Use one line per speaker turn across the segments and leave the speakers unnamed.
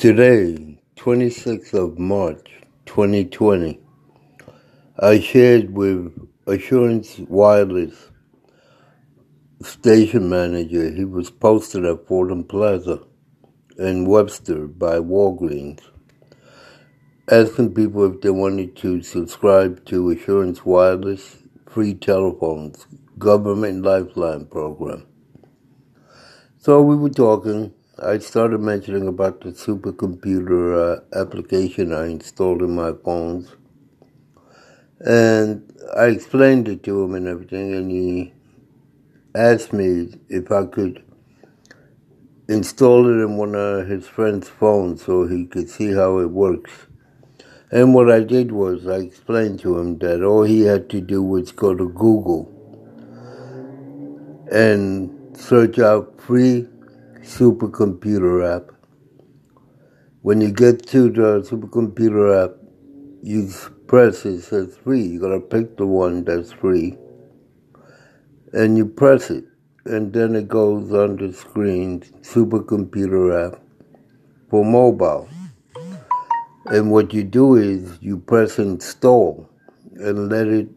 Today, 26th of March, 2020, I shared with Assurance Wireless station manager. He was posted at Fordham Plaza in Webster by Walgreens, asking people if they wanted to subscribe to Assurance Wireless free telephones government lifeline program. So we were talking I started mentioning about the supercomputer uh, application I installed in my phones. And I explained it to him and everything, and he asked me if I could install it in one of his friend's phones so he could see how it works. And what I did was I explained to him that all he had to do was go to Google and search out free supercomputer app. When you get to the supercomputer app, you press it says free. You gotta pick the one that's free, and you press it, and then it goes on the screen supercomputer app for mobile. And what you do is you press install and let it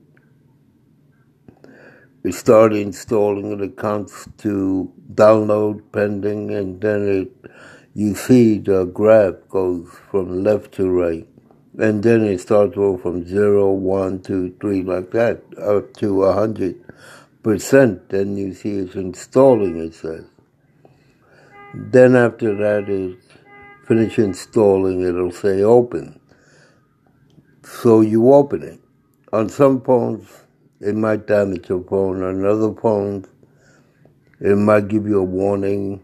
we start installing it. It comes to download pending, and then it you see the graph goes from left to right, and then it starts off from zero, one, two, three, like that, up to a hundred percent. Then you see it's installing. It says. Then after that is finish installing. It'll say open. So you open it. On some phones it might damage your phone. Another phone, it might give you a warning.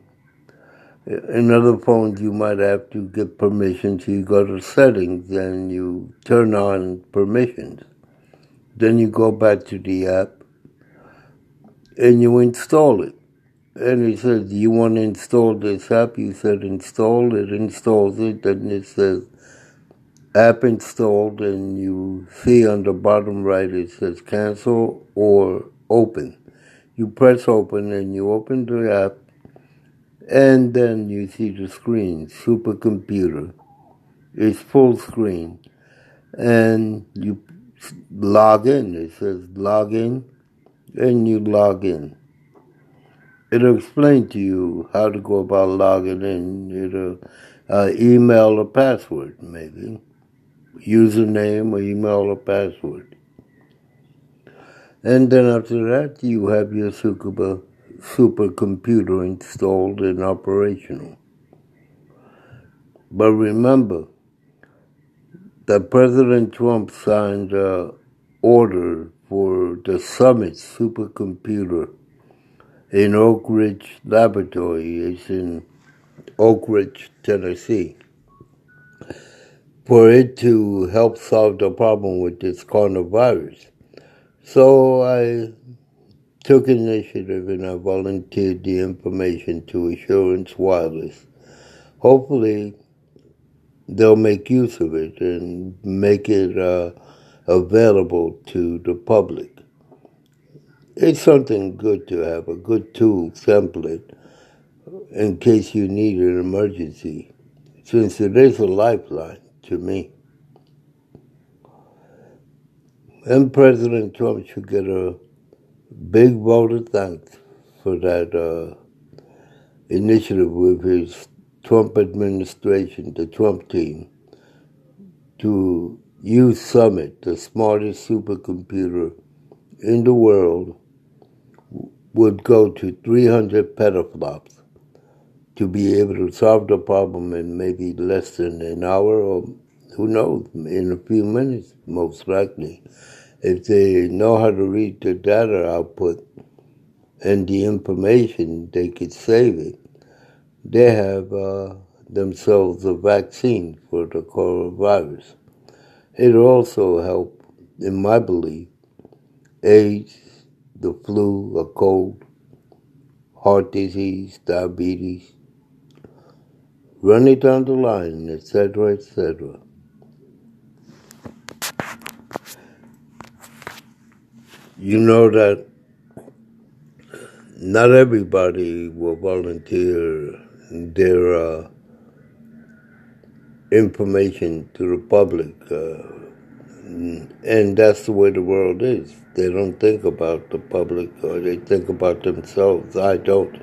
In other phones, you might have to get permission. So you go to settings and you turn on permissions. Then you go back to the app and you install it. And it says, Do you want to install this app? You said install it, installs it, then it says app installed and you see on the bottom right it says cancel or open. You press open and you open the app and then you see the screen, supercomputer. It's full screen and you log in. It says log in and you log in. It'll explain to you how to go about logging in. It'll uh, email a password maybe username or email or password. And then after that, you have your super, supercomputer installed and operational. But remember that President Trump signed an order for the Summit supercomputer in Oak Ridge Laboratory. It's in Oak Ridge, Tennessee for it to help solve the problem with this coronavirus. So I took initiative and I volunteered the information to Assurance Wireless. Hopefully, they'll make use of it and make it uh, available to the public. It's something good to have, a good tool, template, in case you need an emergency, since it is a lifeline to me. And President Trump should get a big vote of thanks for that uh, initiative with his Trump administration, the Trump team, to use Summit, the smartest supercomputer in the world, would go to 300 petaflops to be able to solve the problem in maybe less than an hour or who knows, in a few minutes, most likely. If they know how to read the data output and the information, they could save it. They have uh, themselves a vaccine for the coronavirus. It also help, in my belief, AIDS, the flu, a cold, heart disease, diabetes, run it down the line, etc., etc. You know that not everybody will volunteer their uh, information to the public. Uh, and that's the way the world is. They don't think about the public or they think about themselves. I don't.